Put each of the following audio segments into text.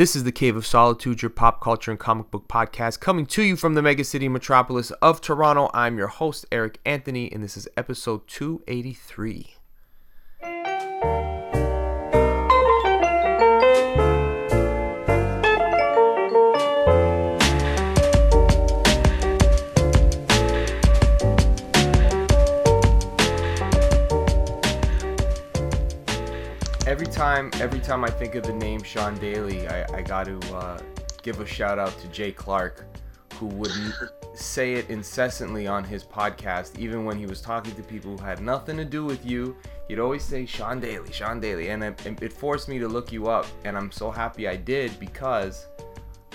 This is the Cave of Solitude, your pop culture and comic book podcast, coming to you from the mega city metropolis of Toronto. I'm your host, Eric Anthony, and this is episode 283. Time, every time I think of the name Shawn Daley, I, I got to uh, give a shout out to Jay Clark, who would say it incessantly on his podcast, even when he was talking to people who had nothing to do with you. He'd always say Shawn Daley, Shawn Daley, and it, it forced me to look you up, and I'm so happy I did because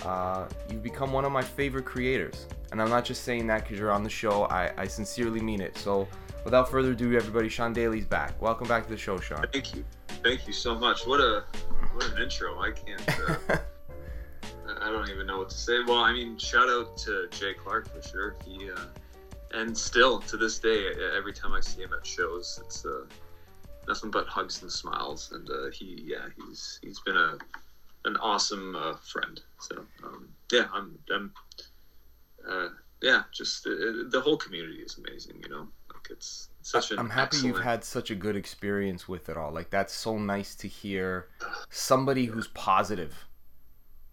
uh, you've become one of my favorite creators. And I'm not just saying that because you're on the show. I, I sincerely mean it. So, without further ado, everybody, Shawn Daley's back. Welcome back to the show, Shawn. Thank you, thank you so much. What a what an intro. I can't. Uh, I don't even know what to say. Well, I mean, shout out to Jay Clark for sure. He uh, and still to this day, every time I see him at shows, it's uh, nothing but hugs and smiles. And uh, he, yeah, he's he's been a an awesome uh, friend. So um, yeah, I'm, I'm uh, yeah, just uh, the whole community is amazing. You know, it's such an I'm happy you've had such a good experience with it all. Like that's so nice to hear somebody who's positive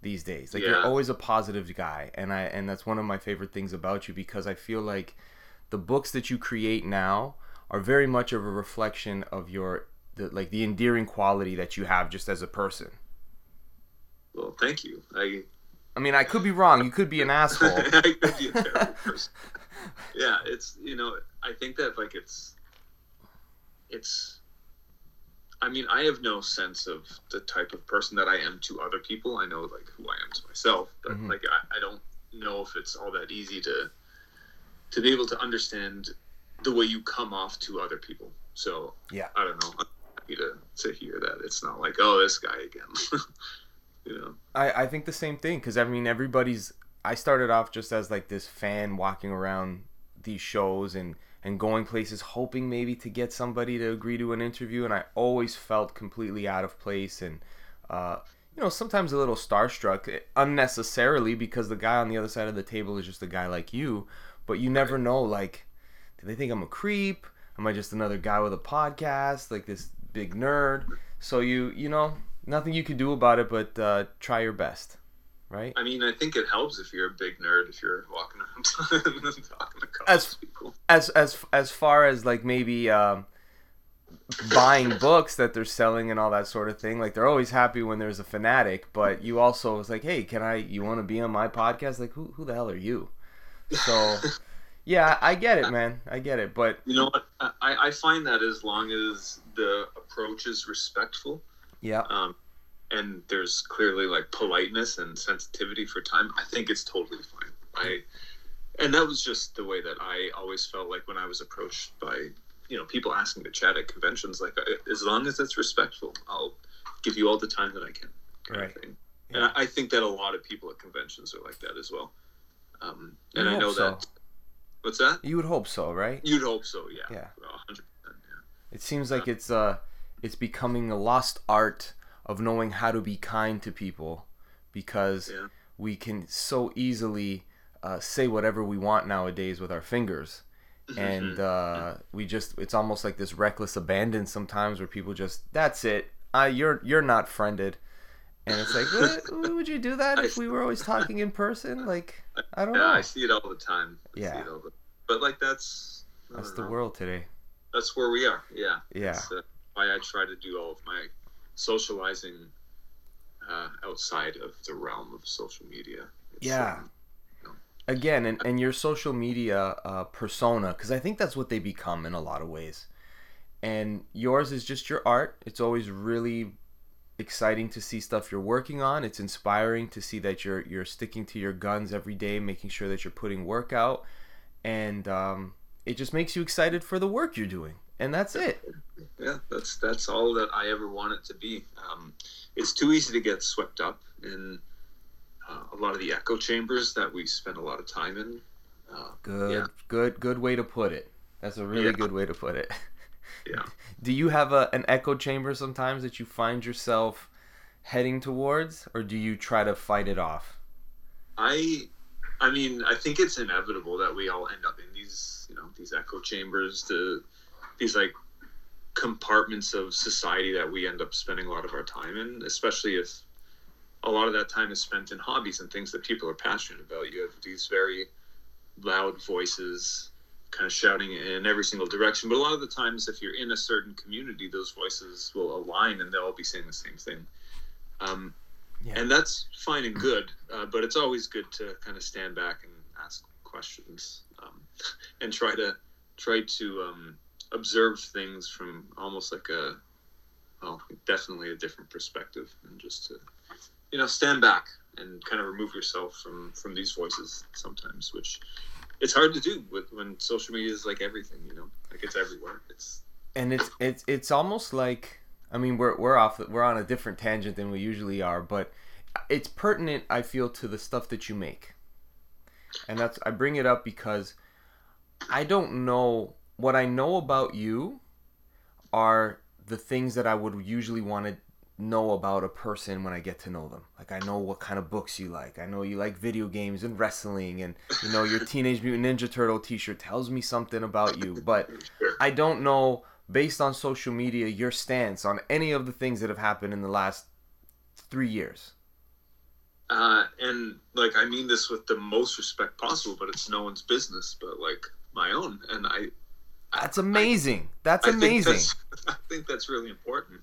these days. Like you're always a positive guy, and I and that's one of my favorite things about you because I feel like the books that you create now are very much of a reflection of your the, like the endearing quality that you have just as a person. Well, thank you. I I mean, I could be wrong. You could be an asshole. I could be a terrible person. Yeah, it's you know I think that like it's it's. I mean, I have no sense of the type of person that I am to other people. I know like who I am to myself, but Mhm. like I, I don't know if it's all that easy to to be able to understand the way you come off to other people. So Yeah. I don't know. I'm happy to to hear that it's not like oh this guy again. you know. I, I think the same thing because I mean everybody's. I started off just as like this fan walking around these shows and and going places, hoping maybe to get somebody to agree to an interview, and I always felt completely out of place and. Uh, you know, sometimes a little starstruck eh, unnecessarily because the guy on the other side of the table is just a guy like you, but you never know. Like, do they think I'm a creep? Am I just another guy with a podcast, like this big nerd? So you, you know, nothing you can do about it but uh, try your best, right? I mean, I think it helps if you're a big nerd if you're walking around talking to As- people. As as as far as like maybe um, buying books that they're selling and all that sort of thing, like they're always happy when there's a fanatic. But you also was like, hey, can I? You want to be on my podcast? Like, who who the hell are you? So, yeah, I get it, man. I get it. But You know what? I, I find that as long as the approach is respectful, yeah, um, and there's clearly like politeness and sensitivity for time, I think it's totally fine. I, and that was just the way that I always felt like when I was approached by, you know, people asking to chat at conventions. Like, as long as it's respectful, I'll give you all the time that I can. Right. Yeah. And I, think that a lot of people at conventions are like that as well. Um, and I know so. that. What's that? you would hope so, right? You'd hope so, yeah. Yeah. Well, 100%. Yeah. It seems like it's uh it's becoming a lost art of knowing how to be kind to people because Yeah. we can so easily uh, say whatever we want nowadays with our fingers and uh, we just it's almost like this reckless abandon sometimes where people just that's it uh, you're you're not friended and it's like what, would you do that if we were always talking in person like i don't know. Yeah, know I see it all the time. I see Yeah. the- but like that's that's the know. world today That's where we are. Yeah. yeah uh, why I try to do all of my socializing uh, outside of the realm of social media. It's, Yeah. um, again and, and your social media uh, persona because i think that's what they become in a lot of ways. And yours is just your art. It's always really exciting to see stuff you're working on. It's inspiring to see that you're you're sticking to your guns every day making sure that you're putting work out. And um, it just makes you excited for the work you're doing and that's it yeah, that's that's all that I ever want it to be. Um, it's too easy to get swept up in uh, a lot of the echo chambers that we spend a lot of time in. Uh, good Yeah. good good way to put it that's a really Yeah. good way to put it Yeah. do you have a, an echo chamber sometimes that you find yourself heading towards, or do you try to fight it off? I, I mean, I think it's inevitable that we all end up in these, you know, these echo chambers, to these like compartments of society that we end up spending a lot of our time in, especially if a lot of that time is spent in hobbies and things that people are passionate about. You have these very loud voices kind of shouting in every single direction. But a lot of the times, if you're in a certain community, those voices will align and they'll all be saying the same thing. Um, yeah. And that's fine and good, uh, but it's always good to kind of stand back and ask questions um, and try to try to um, observe things from almost like a well, definitely a different perspective, and just to you know stand back and kind of remove yourself from from these voices sometimes, which it's hard to do with when social media is like everything, you know, like it's everywhere. It's and it's it's it's almost like I mean we're we're off we're on a different tangent than we usually are, but it's pertinent I feel to the stuff that you make. And that's I bring it up because I don't know what I know about you are the things that I would usually want to know about a person when I get to know them. Like I know what kind of books you like. I know you like video games and wrestling and you know your Teenage Mutant Ninja Turtle t-shirt tells me something about you, but I don't know based on social media your stance on any of the things that have happened in the last 3 years. Uh, and like I mean this with the most respect possible, but it's no one's business but like my own and I that's amazing. That's I amazing. Think that's, I think that's really important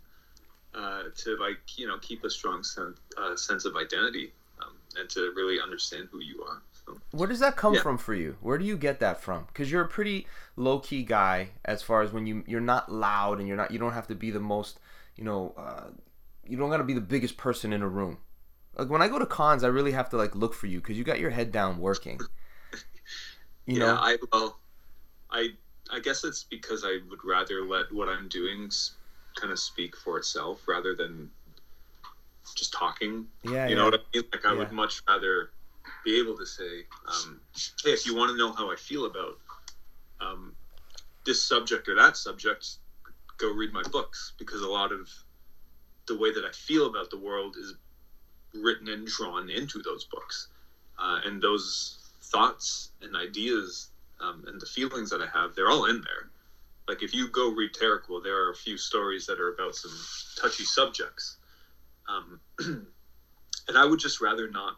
uh, to like you know keep a strong sense uh, sense of identity um, and to really understand who you are. So, Where does that come yeah. from for you? Where do you get that from? Because you're a pretty low key guy as far as when you you're not loud and you're not you don't have to be the most you know uh, you don't got to be the biggest person in a room. Like when I go to cons, I really have to like look for you because you got your head down working. You yeah, know? I well, I I guess it's because I would rather let what I'm doing kind of speak for itself rather than just talking. Yeah, you yeah. know what I mean. Like I yeah. would much rather be able to say, um, "Hey, if you want to know how I feel about um, this subject or that subject, go read my books." Because a lot of the way that I feel about the world is written and drawn into those books, uh, and those thoughts and ideas um, and the feelings that I have, they're all in there like if you go read Terrible, there are a few stories that are about some touchy subjects, um, and I would just rather not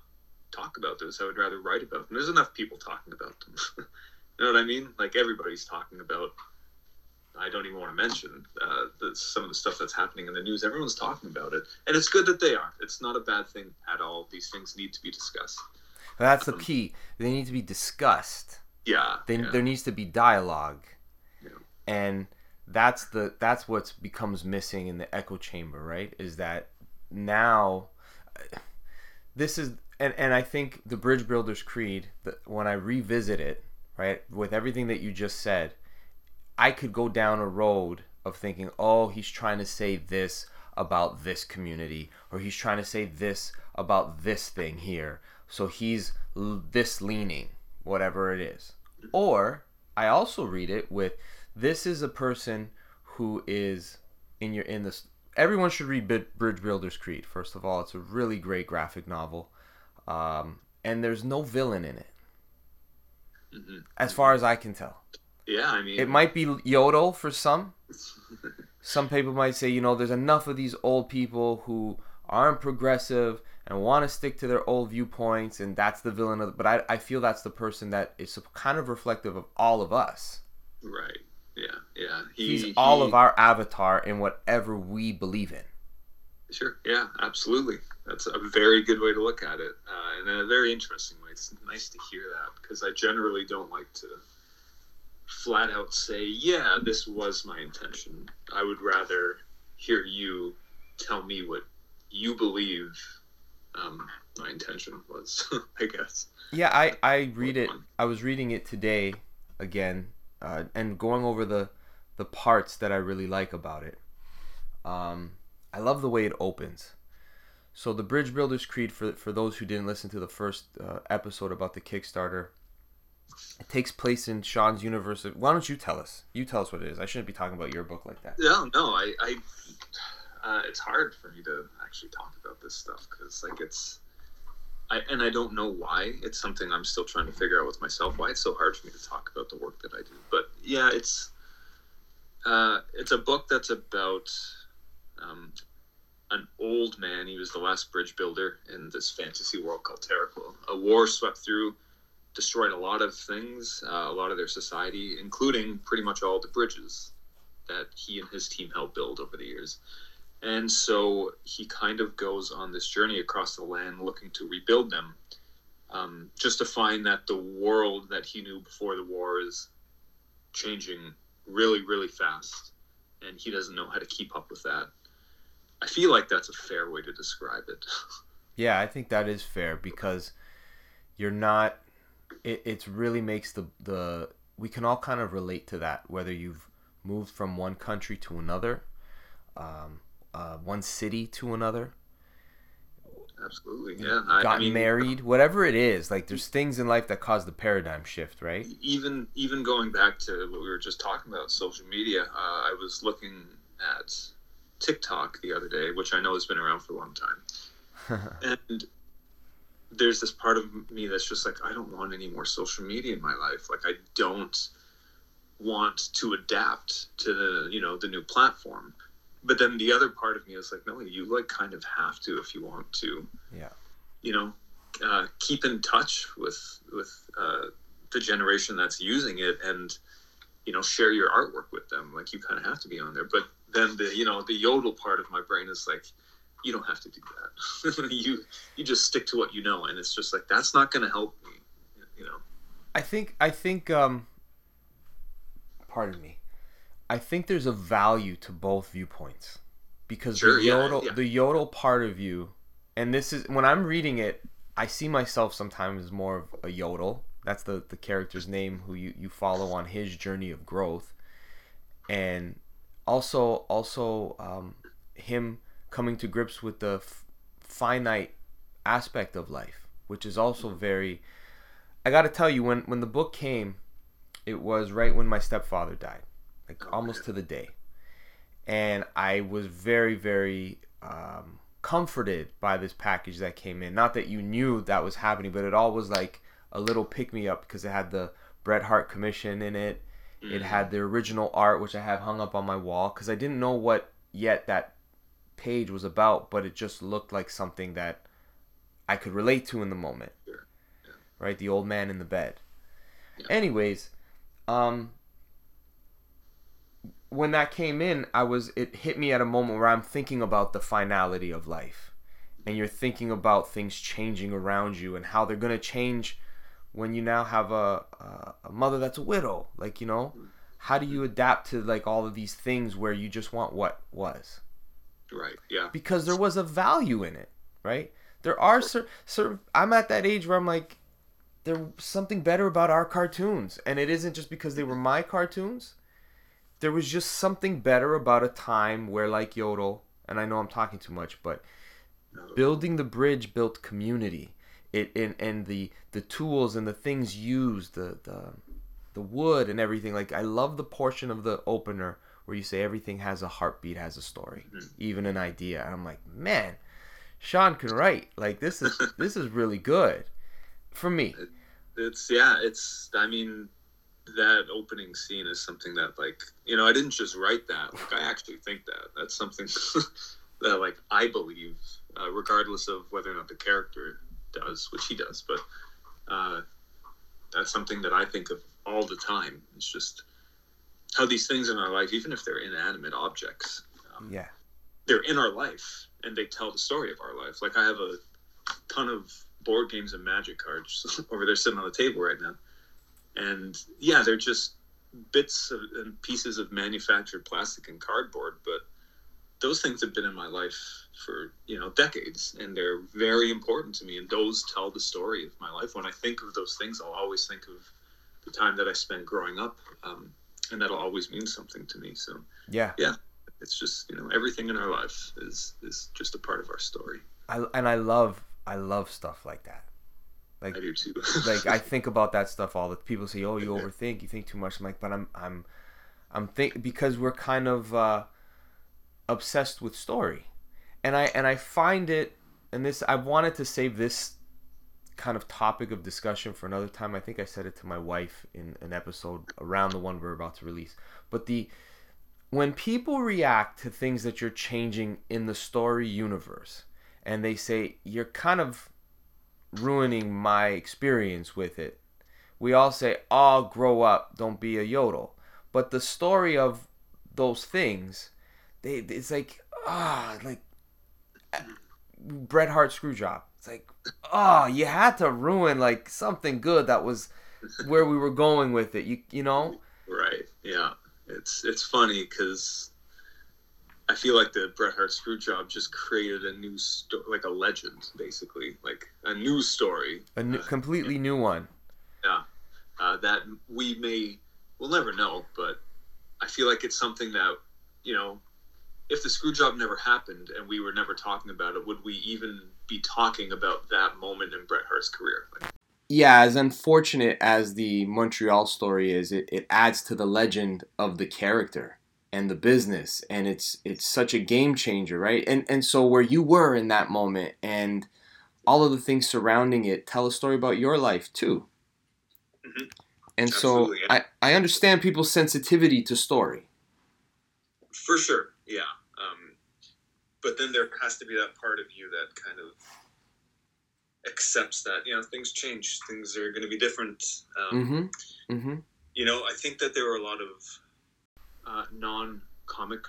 talk about those. I would rather write about them. There's enough people talking about them. you know what I mean? Like everybody's talking about. I don't even want to mention uh, the, some of the stuff that's happening in the news. Everyone's talking about it, and it's good that they are. It's not a bad thing at all. These things need to be discussed. That's the um, key. They need to be discussed. Yeah, they, yeah. There needs to be dialogue. And that's the that's what becomes missing in the echo chamber right? Is that now uh, this is and, and i think the bridge builders creed when i revisit it right with everything that you just said i could go down a road of thinking oh he's trying to say this about this community or he's trying to say this about this thing here. So he's this leaning whatever it is or i also read it with this is a person who is in your in this. Everyone should read Bridge Builders Creed. First of all, it's a really great graphic novel, um, and there's no villain in it, mm-hmm. as far as I can tell. Yeah, I mean, it might be Yodel for some. some people might say, you know, there's enough of these old people who aren't progressive and want to stick to their old viewpoints, and that's the villain of. The, but I, I feel that's the person that is kind of reflective of all of us. Right yeah, yeah. He, He's all he, of our avatar in whatever we believe in. Sure. Yeah, absolutely. That's a very good way to look at it, uh, and a very interesting way. It's nice to hear that because I generally don't like to flat out say, "Yeah, this was my intention." I would rather hear you tell me what you believe um, my intention was. I guess. Yeah, I I read it. I was reading it today again uh, and going over the the parts that I really like about it. Um, I love the way it opens. So the Bridge Builders Creed, for for those who didn't listen to the first uh, episode about the Kickstarter, it takes place in Shawn's universe. Why don't you tell us? You tell us what it is. I shouldn't be talking about your book like that. No, no, I, I, uh, it's hard for me to actually talk about this stuff because like it's I, and I don't know why. It's something I'm still trying to figure out with myself. Why it's so hard for me to talk about the work that I do. But yeah, it's uh, it's a book that's about um, an old man. He was the last bridge builder in this fantasy world called Terraquil. A war swept through, destroyed a lot of things, uh, a lot of their society, including pretty much all the bridges that he and his team helped build over the years. And so he kind of goes on this journey across the land looking to rebuild them, um, just to find that the world that he knew before the war is changing really, really fast. And he doesn't know how to keep up with that. I feel like that's a fair way to describe it. Yeah, I think that is fair because you're not. It really makes the the we can all kind of relate to that whether you've moved from one country to another, um, uh, one city to another, Absolutely, yeah. I, gotten I mean, married, whatever it is. Like there's things in life that cause the paradigm shift, right? even even going back to what we were just talking about, social media. Uh, I was looking at TikTok the other day, which I know has been around for a long time, and there's this part of me that's just like, I don't want any more social media in my life. Like, I don't want to adapt to the you know the new platform. But then the other part of me is like, no, you like kind of have to if you want to. Yeah. you know uh, keep in touch with with uh, the generation that's using it and you know share your artwork with them. Like you kind of have to be on there. But then the you know the yodel part of my brain is like you don't have to do that. You you just stick to what you know. And it's just like that's not going to help me you know. I think I think um pardon me. I think there's a value to both viewpoints. Because Sure, the yodel yeah. the yodel part of you and this is when I'm reading it, I see myself sometimes more of a yodel. That's the the character's name who you, you follow on his journey of growth. And also also um, him coming to grips with the f- finite aspect of life, which is also very I got to tell you when when the book came, it was right when my stepfather died, like almost to the day, and I was very very um, comforted by this package that came in. Not that you knew that was happening, but it all was like a little pick me up because it had the Bret Hart commission in it. It had the original art, which I have hung up on my wall because I didn't know what yet that page was about, but it just looked like something that I could relate to in the moment. Sure. Right? The old man in the bed. Yeah. Anyways, um when that came in, I was it hit me at a moment where I'm thinking about the finality of life. And you're thinking about things changing around you and how they're going to change when you now have a, a mother that's a widow. Like, you know, how do you adapt to like all of these things where you just want what was? right yeah because there was a value in it, right? There are cer- cer- I'm at that age where I'm like, there's something better about our cartoons, and it isn't just because they were my cartoons. There was just something better about a time where, like Yodel, and I know I'm talking too much, but building the bridge built community. It and, and the the tools and the things used, the the the wood and everything. Like I love the portion of the opener where you say everything has a heartbeat, has a story, mm-hmm. even an idea. And I'm like, man, Shawn can write. Like this is this is really good for me. it's yeah it's i mean that opening scene is something that like you know i didn't just write that like i actually think that that's something that like i believe uh, regardless of whether or not the character does which he does but uh, that's something that i think of all the time it's just how these things in our life even if they're inanimate objects um, Yeah. they're in our life and they tell the story of our life. Like I have a ton of board games and magic cards over there sitting on the table right now. And yeah, they're just bits of, and pieces of manufactured plastic and cardboard, but those things have been in my life for, you know, decades and they're very important to me and those tell the story of my life. When I think of those things, I'll always think of the time that I spent growing up. Um, and that'll always mean something to me. So Yeah. Yeah it's just you know everything in our life is is just a part of our story I and I love I love stuff like that. I do too like I think about that stuff all the people say, "Oh, you overthink, you think too much." I'm like, but I'm I'm I'm think because we're kind of uh obsessed with story, and I and I find it, and this I wanted to save this kind of topic of discussion for another time. I think I said it to my wife in an episode around the one we're about to release. But the when people react to things that you're changing in the story universe and they say you're kind of ruining my experience with it. We all say, "Oh, grow up, don't be a yodel." But the story of those things, they it's like ah, like Bret Hart screw job. It's like, oh, you had to ruin like something good that was where we were going with it. You you know? Right. Yeah. It's it's funny because I feel like the Bret Hart screw job just created a new story, like a legend, basically, like a new story, a new, uh, completely new one. Yeah, uh, that we may we'll never know, but I feel like it's something that you know, if the screw job never happened and we were never talking about it, would we even be talking about that moment in Bret Hart's career? Like, yeah, as unfortunate as the Montreal story is, it, it adds to the legend of the character and the business and it's it's such a game changer right and and so where you were in that moment and all of the things surrounding it tell a story about your life too mm-hmm. and Absolutely. so I, I understand people's sensitivity to story for sure yeah um, but then there has to be that part of you that kind of accepts that you know things change things are going to be different um, mm-hmm. Mm-hmm. you know i think that there were a lot of uh, non-comic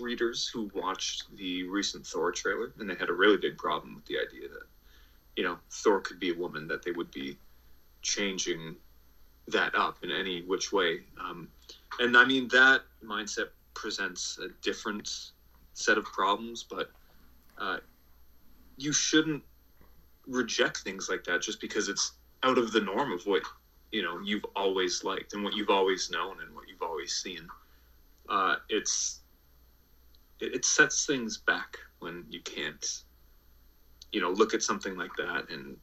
readers who watched the recent Thor trailer, and they had a really big problem with the idea that you know Thor could be a woman, that they would be changing that up in any which way. Um, and I mean that mindset presents a different set of problems, but uh, you shouldn't reject things like that just because it's out of the norm of what you know you've always liked and what you've always known and what you've always seen uh, it's it, it sets things back when you can't you know look at something like that. And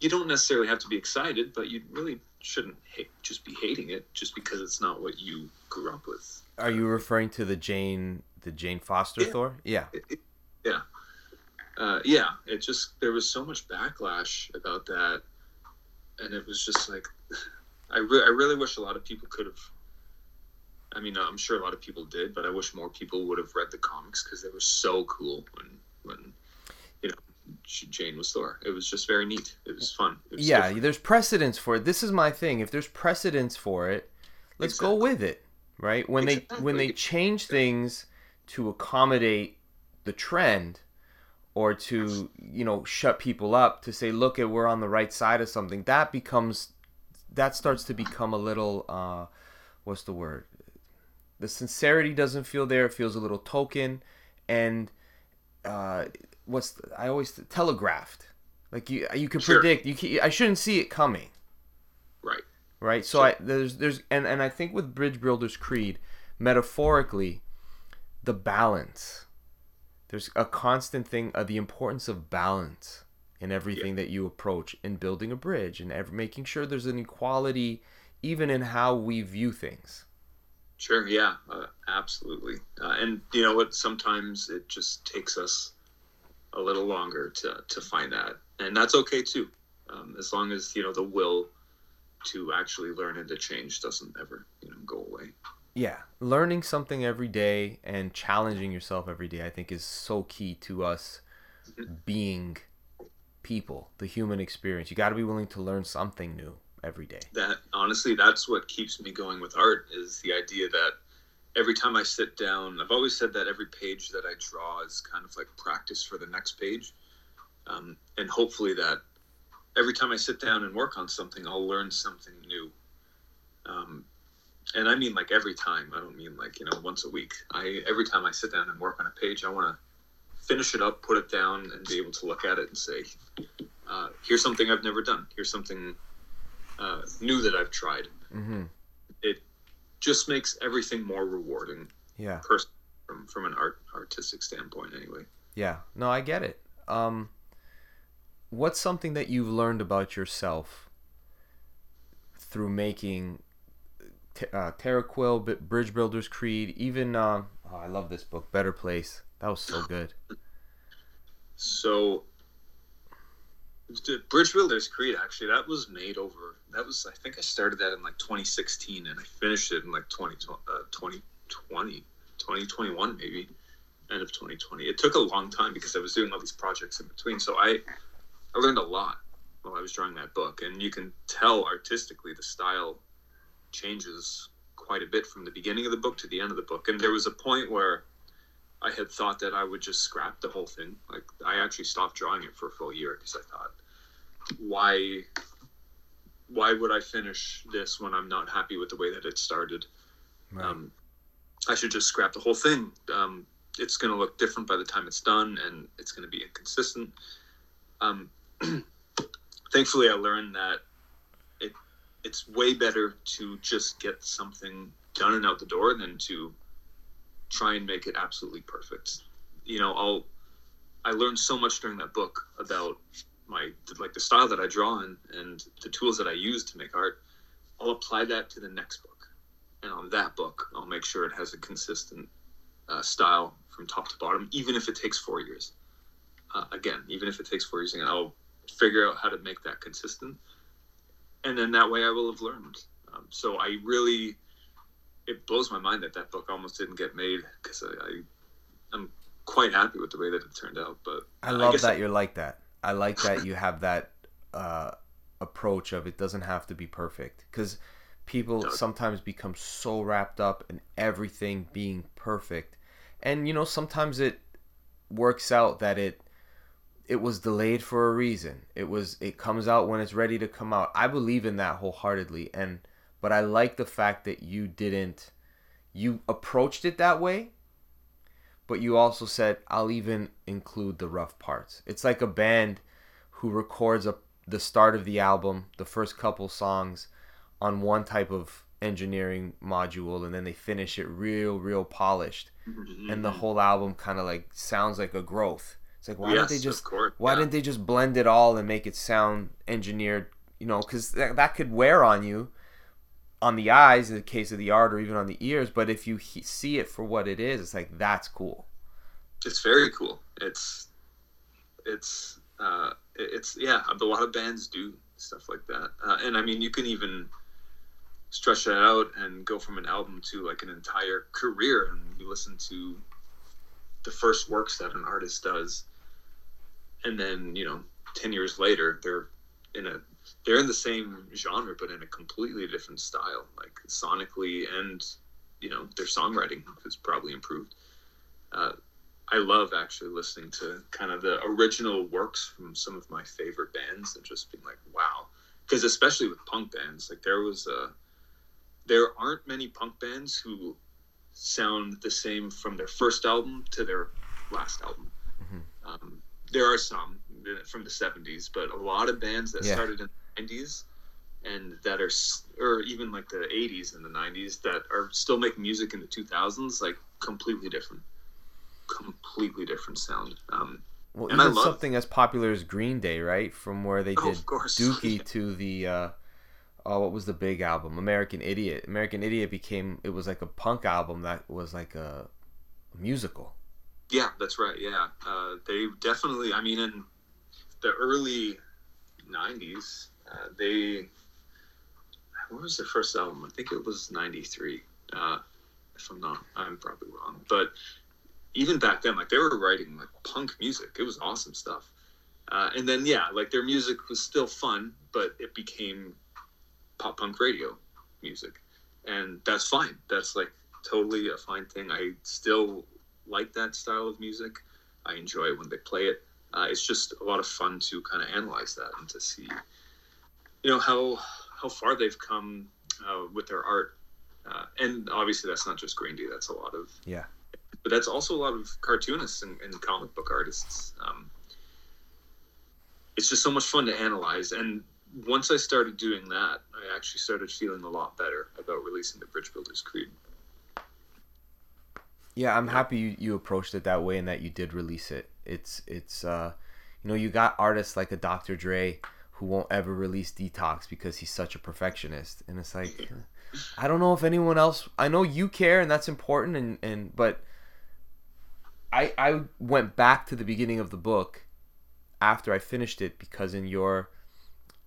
you don't necessarily have to be excited but you really shouldn't hate, just be hating it just because it's not what you grew up with. Are you referring to the jane the jane foster yeah. thor? Yeah. It, it, yeah. Uh, yeah it just there was so much backlash about that. And it was just like I, re- I really wish a lot of people could have I mean, I'm sure a lot of people did, but I wish more people would have read the comics because they were so cool when when you know Jane was Thor. It was just very neat. It was fun. It was yeah, different. there's precedence for it. This is my thing. If there's precedence for it, let's exactly. go with it. Right? When exactly. they when they change things to accommodate the trend or to you know shut people up to say look at we're on the right side of something that becomes that starts to become a little uh what's the word the sincerity doesn't feel there. It feels a little token, and uh, what's the, I always telegraphed. Like you, you could sure. predict. You, can, I shouldn't see it coming. Right. Right. So sure. I there's there's and and I think with Bridge Builders Creed, metaphorically, the balance. There's a constant thing of the importance of balance in everything yeah. that you approach in building a bridge and ever making sure there's an equality even in how we view things. Sure. Yeah. Uh, absolutely. Uh, and you know what? Sometimes it just takes us a little longer to to find that, and that's okay too, um, as long as you know the will to actually learn and to change doesn't ever you know go away. Yeah, learning something every day and challenging yourself every day, I think, is so key to us mm-hmm. being people, the human experience. You got to be willing to learn something new every day. That honestly, that's what keeps me going with art is the idea that every time I sit down, I've always said that every page that I draw is kind of like practice for the next page, um, and hopefully that every time I sit down and work on something, I'll learn something new. Um, and I mean like every time. I don't mean like you know once a week. I every time I sit down and work on a page, I want to finish it up, put it down, and be able to look at it and say, uh, "Here's something I've never done. Here's something uh, new that I've tried. Mm-hmm. It just makes everything more rewarding. Yeah. Pers- from from an art artistic standpoint, anyway. Yeah. No, I get it. Um, what's something that you've learned about yourself through making T- uh, Terraquill, B- Bridge Builders Creed, even um, oh, I love this book, Better Place. That was so good. So, Bridge Builders Creed actually that was made over. That was I think I started that in like 2016 and I finished it in like 20, uh, 2020, 2021 maybe, end of 2020. It took a long time because I was doing all these projects in between. So I I learned a lot while I was drawing that book, and you can tell artistically the style changes quite a bit from the beginning of the book to the end of the book. And there was a point where I had thought that I would just scrap the whole thing. Like I actually stopped drawing it for a full year because I thought, why, why would I finish this when I'm not happy with the way that it started? Right. Um, I should just scrap the whole thing. Um, it's going to look different by the time it's done, and it's going to be inconsistent. Um, thankfully, I learned that it it's way better to just get something done and out the door than to try and make it absolutely perfect. You know, I'll I learned so much during that book about my like the style that I draw in and the tools that I use to make art. I'll apply that to the next book, and on that book, I'll make sure it has a consistent uh, style from top to bottom, even if it takes four years. Uh, again, even if it takes four years, and I'll figure out how to make that consistent, and then that way I will have learned. Um, so I really, it blows my mind that that book almost didn't get made because I, I, I'm quite happy with the way that it turned out. But I love guess that you're like that. I like that you have that uh, approach of it doesn't have to be perfect because people sometimes become so wrapped up in everything being perfect, and you know sometimes it works out that it it was delayed for a reason. It was it comes out when it's ready to come out. I believe in that wholeheartedly, and but I like the fact that you didn't you approached it that way but you also said I'll even include the rough parts. It's like a band who records a, the start of the album, the first couple songs on one type of engineering module and then they finish it real real polished and the whole album kind of like sounds like a growth. It's like why yes, didn't they just course, why yeah. didn't they just blend it all and make it sound engineered, you know, cuz that, that could wear on you on the eyes in the case of the art or even on the ears, but if you he- see it for what it is, it's like that's cool. it's very cool. It's it's uh, it's yeah. A lot of bands do stuff like that, uh, and I mean you can even stretch that out and go from an album to like an entire career, and you listen to the first works that an artist does, and then you know ten years later they're in a they're in the same genre but in a completely different style, like sonically and you know their songwriting has probably improved. Uh, I love actually listening to kind of the original works from some of my favorite bands and just being like, wow. Because especially with punk bands, like there was a, there aren't many punk bands who sound the same from their first album to their last album. Mhm. Um, there are some from the 70s, but a lot of bands that Yeah. started in the 90s and that are, or even like the 80s and the 90s that are still making music in the 2000s, like completely different completely different sound. Um, Well, And I even love- something as popular as Green Day, right? From where they Oh, did course. Dookie to the, uh, oh, what was the big album? American Idiot. American Idiot became, it was like a punk album that was like a musical. yeah, that's right. Yeah, uh, they definitely. I mean, in the early '90s, uh, they. What was their first album? I think it was '93. Uh, if I'm not, I'm probably wrong. But even back then, like they were writing like punk music. It was awesome stuff. Uh, and then yeah, like their music was still fun, but it became pop punk radio music, and that's fine. That's like totally a fine thing. I still like that style of music. I enjoy it when they play it. Uh, it's just a lot of fun to kind of analyze that and to see, you know, how how far they've come uh, with their art. Uh, and obviously, that's not just Green Day. That's a lot of Yeah. but that's also a lot of cartoonists and, and comic book artists. Um, it's just so much fun to analyze. And once I started doing that, I actually started feeling a lot better about releasing the Bridge Builders Creed. Yeah, I'm happy you, you approached it that way and that you did release it. It's it's uh you know, you got artists like a Dr. Dre who won't ever release Detox because he's such a perfectionist. And it's like, I don't know if anyone else. I know you care, and that's important. And and but I I went back to the beginning of the book after I finished it because in your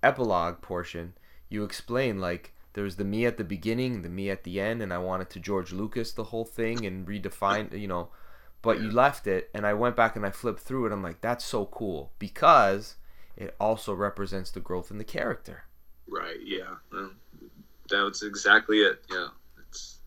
epilogue portion you explain like there's the me at the beginning, the me at the end, and I wanted to George Lucas the whole thing and redefine, you know. But you left it, and I went back and I flipped through it. I'm like, that's so cool because it also represents the growth in the character. Right. Yeah. Well, that's exactly it. Yeah. It's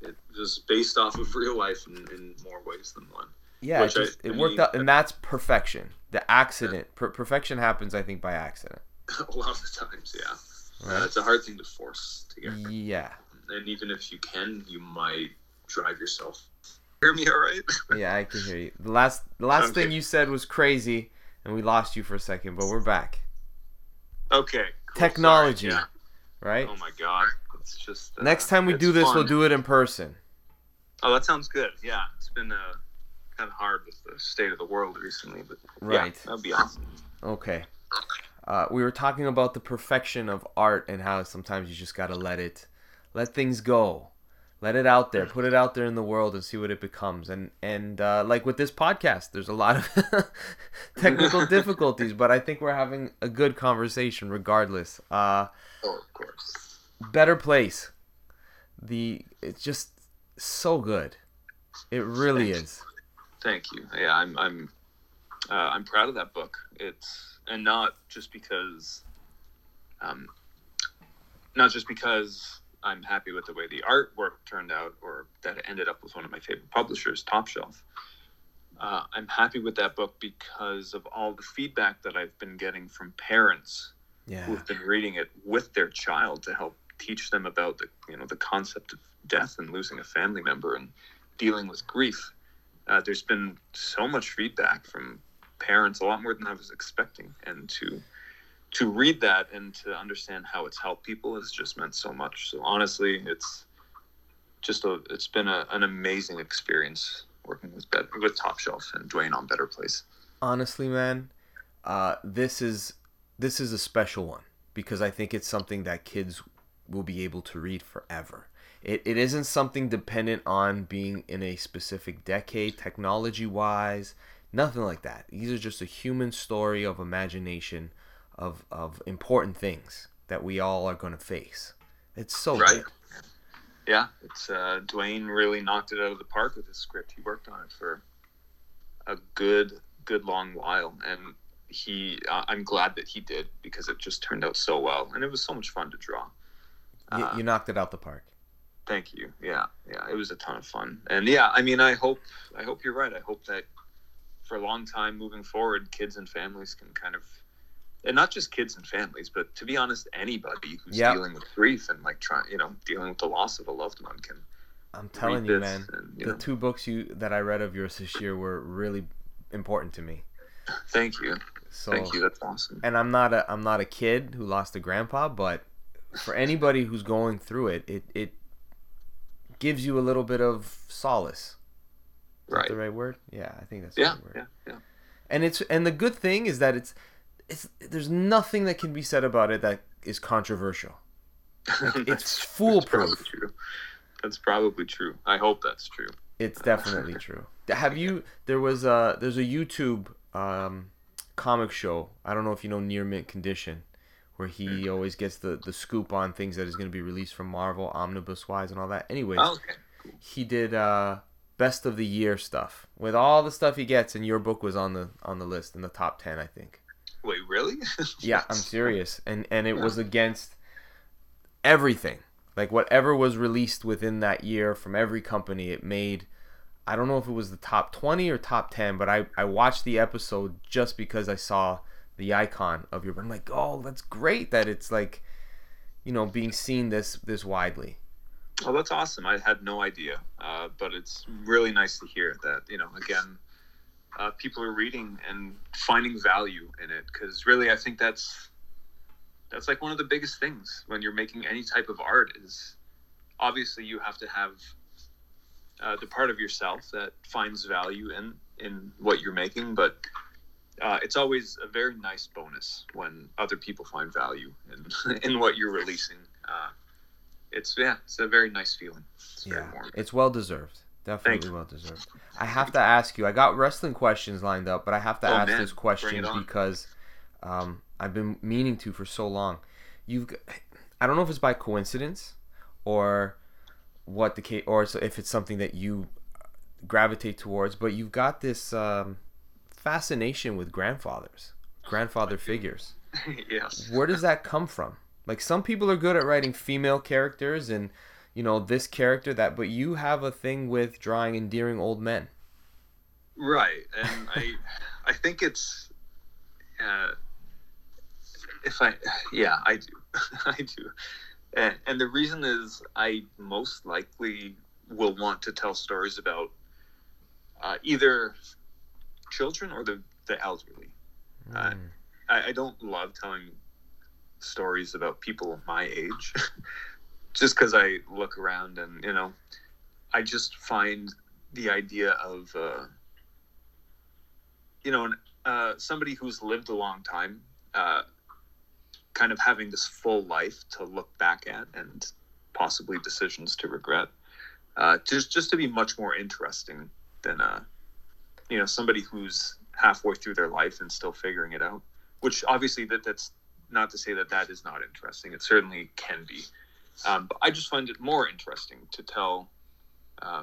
it was based off of real life in, in more ways than one. Yeah, it, just, I, it worked out, and that's perfection. The accident, yeah. per- perfection happens, I think, by accident. a lot of the times, yeah. Right. Uh, it's a hard thing to force together. Yeah. And even if you can, you might drive yourself. Hear me, all right? yeah, I can hear you. The last, the last okay. thing you said was crazy, and we lost you for a second, but we're back. Okay. Cool. Technology. Sorry, yeah. Right. Oh my god, it's just. Uh, Next time we do this, fun. we'll do it in person. Oh, that sounds good. Yeah, it's been uh, kind of hard with the state of the world recently, but right, yeah, that'd be awesome. Okay. Uh, we were talking about the perfection of art and how sometimes you just gotta let it, let things go, let it out there, put it out there in the world and see what it becomes. And and uh, like with this podcast, there's a lot of technical difficulties, but I think we're having a good conversation regardless. Uh, oh, of course. Better place. The it's just so good. It really Thank is. You. Thank you. Yeah, I'm I'm uh, I'm proud of that book. It's and not just because, um, not just because I'm happy with the way the artwork turned out, or that it ended up with one of my favorite publishers, Top Shelf. Uh, I'm happy with that book because of all the feedback that I've been getting from parents yeah. who've been reading it with their child to help teach them about the you know the concept of death and losing a family member and dealing with grief. Uh, there's been so much feedback from parents a lot more than I was expecting, and to to read that and to understand how it's helped people has just meant so much. So honestly, it's just a it's been a, an amazing experience working with better, with Top Shelf and Duane on Better Place. Honestly, man, uh, this is this is a special one because I think it's something that kids will be able to read forever. It, it isn't something dependent on being in a specific decade technology wise Nothing like that. These are just a human story of imagination of of important things that we all are going to face. It's so right. Good. Yeah, it's uh, Duane really knocked it out of the park with his script. He worked on it for a good good long while, and he uh, I'm glad that he did because it just turned out so well, and it was so much fun to draw. You, uh, you knocked it out the park. Thank you. Yeah, yeah, it was a ton of fun, and yeah, I mean, I hope I hope you're right. I hope that for a long time moving forward, kids and families can kind of, and not just kids and families, but to be honest, anybody who's yep. dealing with grief and like trying, you know, dealing with the loss of a loved one can. I'm telling you, man, and, you the know. two books you that I read of yours this year were really important to me. Thank you. So, Thank you. That's awesome. And I'm not a I'm not a kid who lost a grandpa, but for anybody who's going through it, it it gives you a little bit of solace right. the right word? Yeah, I think that's yeah, right yeah, yeah. And it's and the good thing is that it's it's there's nothing that can be said about it that is controversial. Like, it's foolproof. That's probably, that's probably true. I hope that's true. It's definitely true. Have you? There was a there's a YouTube um, comic show. I don't know if you know Near Mint Condition, where he mm-hmm. always gets the the scoop on things that is going to be released from Marvel, omnibus wise, and all that. Anyways, oh, okay. cool. he did uh, best of the year stuff with all the stuff he gets, and your book was on the on the list in the top ten, I think. Wait, really? yeah, I'm serious, and and it yeah. was against everything, like whatever was released within that year from every company. It made. I don't know if it was the top 20 or top 10, but I, I watched the episode just because I saw the icon of your. I'm like, oh, that's great that it's like, you know, being seen this this widely. Oh, that's awesome. I had no idea, uh, but it's really nice to hear that, you know, again, uh, people are reading and finding value in it. Because really, I think that's that's like one of the biggest things when you're making any type of art is obviously you have to have uh, the part of yourself that finds value in in what you're making, but uh, it's always a very nice bonus when other people find value in in what you're releasing. Uh, it's yeah, it's a very nice feeling. It's very Yeah, it's well deserved. Definitely you. well deserved. I have to ask you. I got wrestling questions lined up, but I have to Oh, ask man. this question because um, I've been meaning to for so long. You've, I don't know if it's by coincidence or what the case, or if it's something that you gravitate towards, but you've got this um, fascination with grandfathers, grandfather figures. yes. Where does that come from? Like some people are good at writing female characters and you know this character that but you have a thing with drawing endearing old men. Right, and I, I think it's, uh, if I, yeah, I do, I do, and, and the reason is I most likely will want to tell stories about uh, either children or the the elderly. Uh, Mm. I, I don't love telling stories about people my age, just because I look around and you know, I just find the idea of uh, you know an, uh, somebody who's lived a long time, uh, kind of having this full life to look back at and possibly decisions to regret. Uh, just just to be much more interesting than uh, you know somebody who's halfway through their life and still figuring it out. Which obviously that that's not to say that that is not interesting. It certainly can be. Um, but I just find it more interesting to tell uh,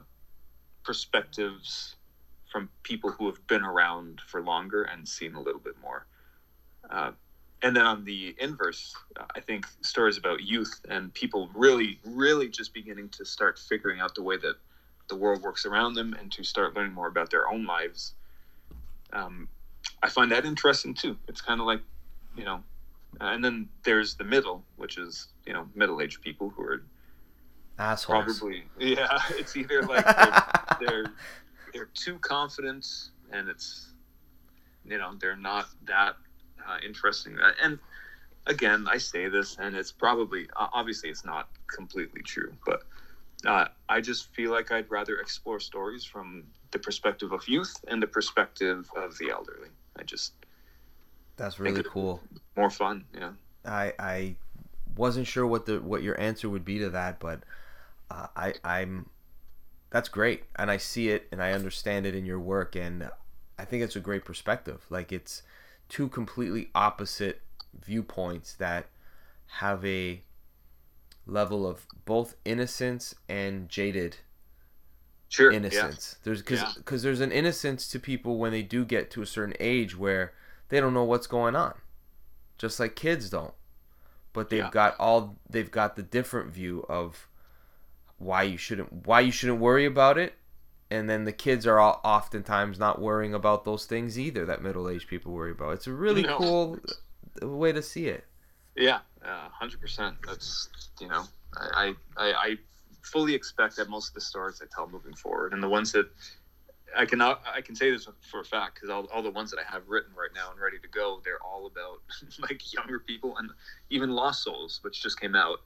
perspectives from people who have been around for longer and seen a little bit more. Uh, and then on the inverse, I think stories about youth and people really, really just beginning to start figuring out the way that the world works around them and to start learning more about their own lives. Um, I find that interesting too. It's kind of like, you know, uh, and then there's the middle, which is you know middle-aged people who are Assholes. probably yeah. It's either like they're, they're they're too confident, and it's you know they're not that uh, interesting. Uh, And again, I say this, and it's probably obviously it's not completely true, but uh, I just feel like I'd rather explore stories from the perspective of youth and the perspective of the elderly. I just That's really cool. more fun, yeah. I I wasn't sure what the what your answer would be to that, but uh, I I'm that's great, and I see it and I understand it in your work, and I think it's a great perspective. Like it's two completely opposite viewpoints that have a level of both innocence and jaded Sure, yeah. innocence. There's because Yeah. because there's an innocence to people when they do get to a certain age where they don't know what's going on, just like kids don't. But they've Yeah. got all they've got the different view of why you shouldn't why you shouldn't worry about it, and then the kids are all oftentimes not worrying about those things either that middle aged people worry about. It's a really No. cool way to see it. Yeah, uh, hundred percent. That's you know, I, I I fully expect that most of the stories I tell moving forward, and the ones that I can I can say this for a fact because all, all the ones that I have written right now and ready to go, they're all about like younger people and even Lost Souls, which just came out,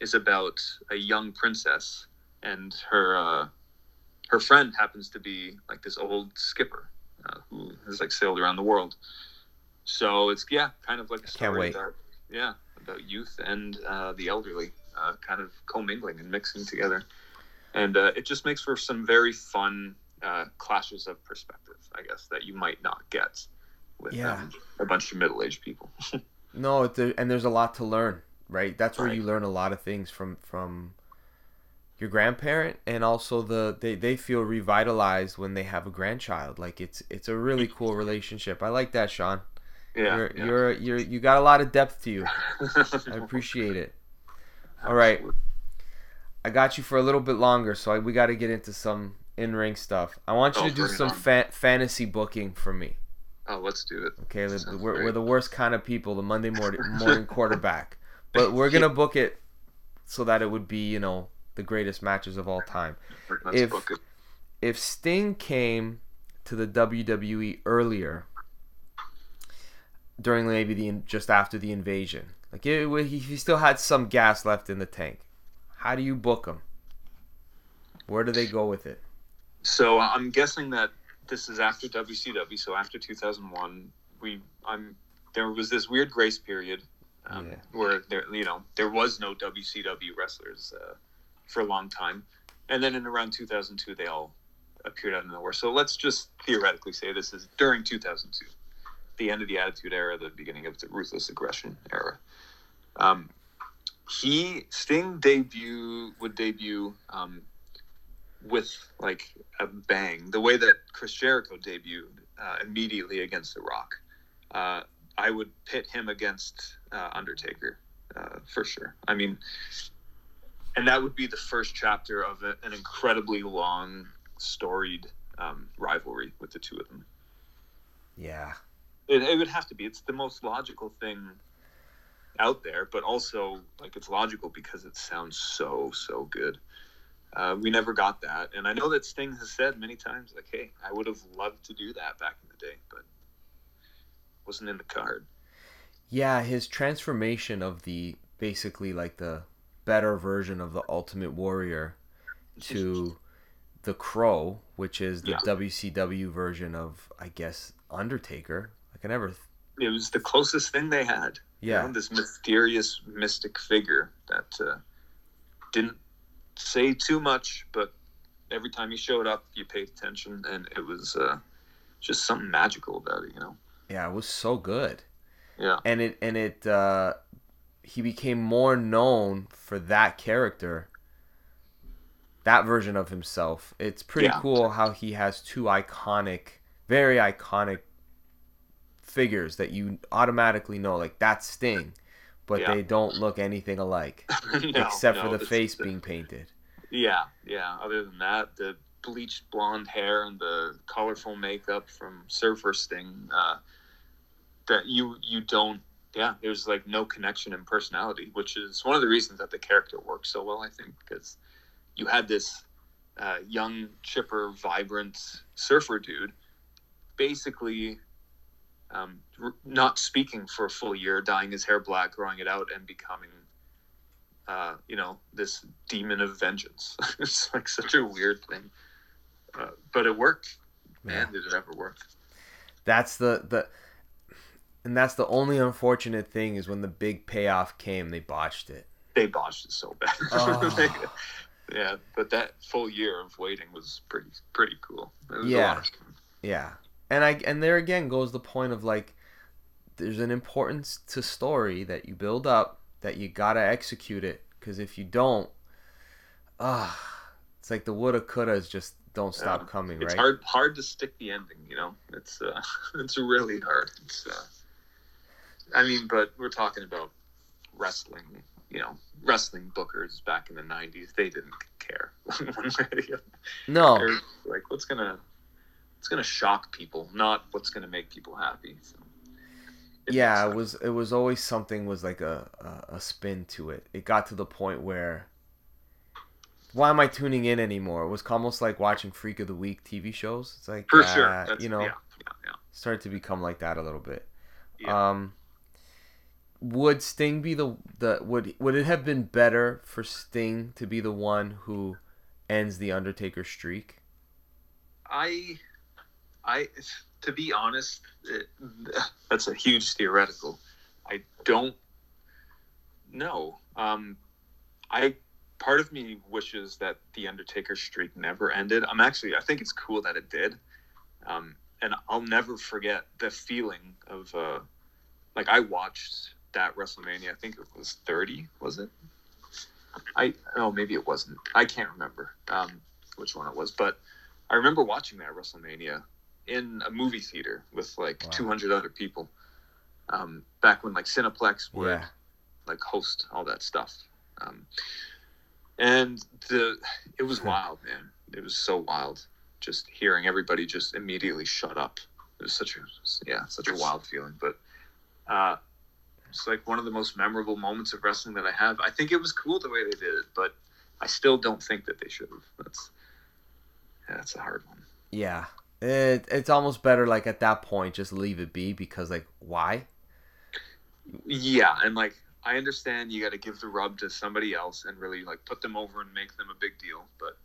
is about a young princess and her uh, her friend happens to be like this old skipper uh, who has like sailed around the world. So it's yeah, kind of like a story about yeah about youth and uh, the elderly uh, kind of commingling and mixing together, and uh, it just makes for some very fun uh, clashes of perspective, I guess, that you might not get with Yeah. um, a bunch of middle-aged people. No, and there's a lot to learn, right? That's where Right. you learn a lot of things from from your grandparent, and also the they, they feel revitalized when they have a grandchild. Like it's it's a really cool relationship. I like that, Shawn. yeah, you're yeah. you're you're you got a lot of depth to you. I appreciate it. All right, I got you for a little bit longer, so I, we got to get into some in ring stuff. I want you Oh, to do some fa- fantasy booking for me. Oh, let's do it. Okay, the- we're, we're the worst kind of people, the Monday morning morning quarterback. But we're gonna book it so that it would be, you know, the greatest matches of all time. Let's If- book it. If Sting came to the WWE earlier, during maybe the just after the invasion, like it, he, he still had some gas left in the tank, how do you book him? Where do they go with it? So I'm guessing that this is after WCW, so after 2001, we I'm there was this weird grace period um, Yeah. where there you know there was no WCW wrestlers uh, for a long time, and then in around 2002 they all appeared out of nowhere. So let's just theoretically say this is during 2002, the end of the Attitude Era, the beginning of the Ruthless Aggression Era. Um, he Sting debut would debut um, with like a bang, the way that Chris Jericho debuted uh, immediately against The Rock. Uh, I would pit him against uh, Undertaker uh, for sure. I mean, and that would be the first chapter of a, an incredibly long, storied um, rivalry with the two of them. Yeah. It, it would have to be. It's the most logical thing out there, but also like it's logical because it sounds so so good. Uh, we never got that, and I know that Sting has said many times, like, "Hey, I would have loved to do that back in the day, but wasn't in the card." Yeah, his transformation of the basically like the better version of the Ultimate Warrior to the Crow, which is the Yeah. WCW version of I guess Undertaker. Like I never. Th- It was the closest thing they had. you yeah. know, this mysterious mystic figure that uh, didn't say too much, but every time he showed up, you paid attention, and it was uh, just something magical about it. You know. Yeah, it was so good. Yeah. and it and it uh he became more known for that character that version of himself it's pretty Yeah. cool how he has two iconic very iconic figures that you automatically know like that's sting but Yeah. they don't look anything alike No, except no, for the face the- being painted Yeah, yeah. Other than that, the bleached blonde hair and the colorful makeup from Surfer Sting, uh, that you you don't. Yeah, there's like no connection in personality, which is one of the reasons that the character works so well. I think because you had this uh, young, chipper, vibrant surfer dude, basically. Um, r- not speaking for a full year, dyeing his hair black, growing it out, and becoming uh, you know, this demon of vengeance. it's like such a weird thing, uh, but it worked. Man, did it ever work? that's the the and that's the only unfortunate thing is when the big payoff came they botched it They botched it so bad. Oh. yeah, but that full year of waiting was pretty pretty cool. It was a Yeah. lot of fun. Yeah, and I and there again goes the point of like, there's an importance to story that you build up that you gotta execute it because if you don't, ah, it's like the woulda couldas just don't stop Yeah. coming, It's right? hard hard to stick the ending. You know, it's uh, it's really hard. It's uh, I mean, but we're talking about wrestling. You know, wrestling bookers back in the '90s. They didn't care one way or the other. No, They're like what's gonna what's gonna shock people, not what's gonna make people happy. So, yeah, it was it was always something was like a, a a spin to it. It got to the point where. Why am I tuning in anymore? It was almost like watching Freak of the Week TV shows. It's like, for ah, sure. That's, you know, yeah, yeah, yeah. started to become like that a little bit. Yeah. Um, would Sting be the the would would it have been better for Sting to be the one who ends the Undertaker streak? I, I, to be honest, it, that's a huge theoretical. I don't know. Um, I part of me wishes that the Undertaker streak never ended. I'm actually, I think it's cool that it did. Um, and I'll never forget the feeling of, uh, like I watched that WrestleMania. I think it was 30. Was it? I oh maybe it wasn't. I can't remember um, which one it was, but I remember watching that WrestleMania in a movie theater with like Wow. 200 other people. Um, back when like Cineplex would Yeah. like host all that stuff. Um, and the it was wild, man. It was so wild. Just hearing everybody just immediately shut up. It was such a yeah, such a wild feeling. But uh, it's like one of the most memorable moments of wrestling that I have. I think it was cool the way they did it, but I still don't think that they should have. That's yeah, that's a hard one. Yeah, it, it's almost better like at that point just leave it be because like why? Yeah, and like I understand you got to give the rub to somebody else and really like put them over and make them a big deal, but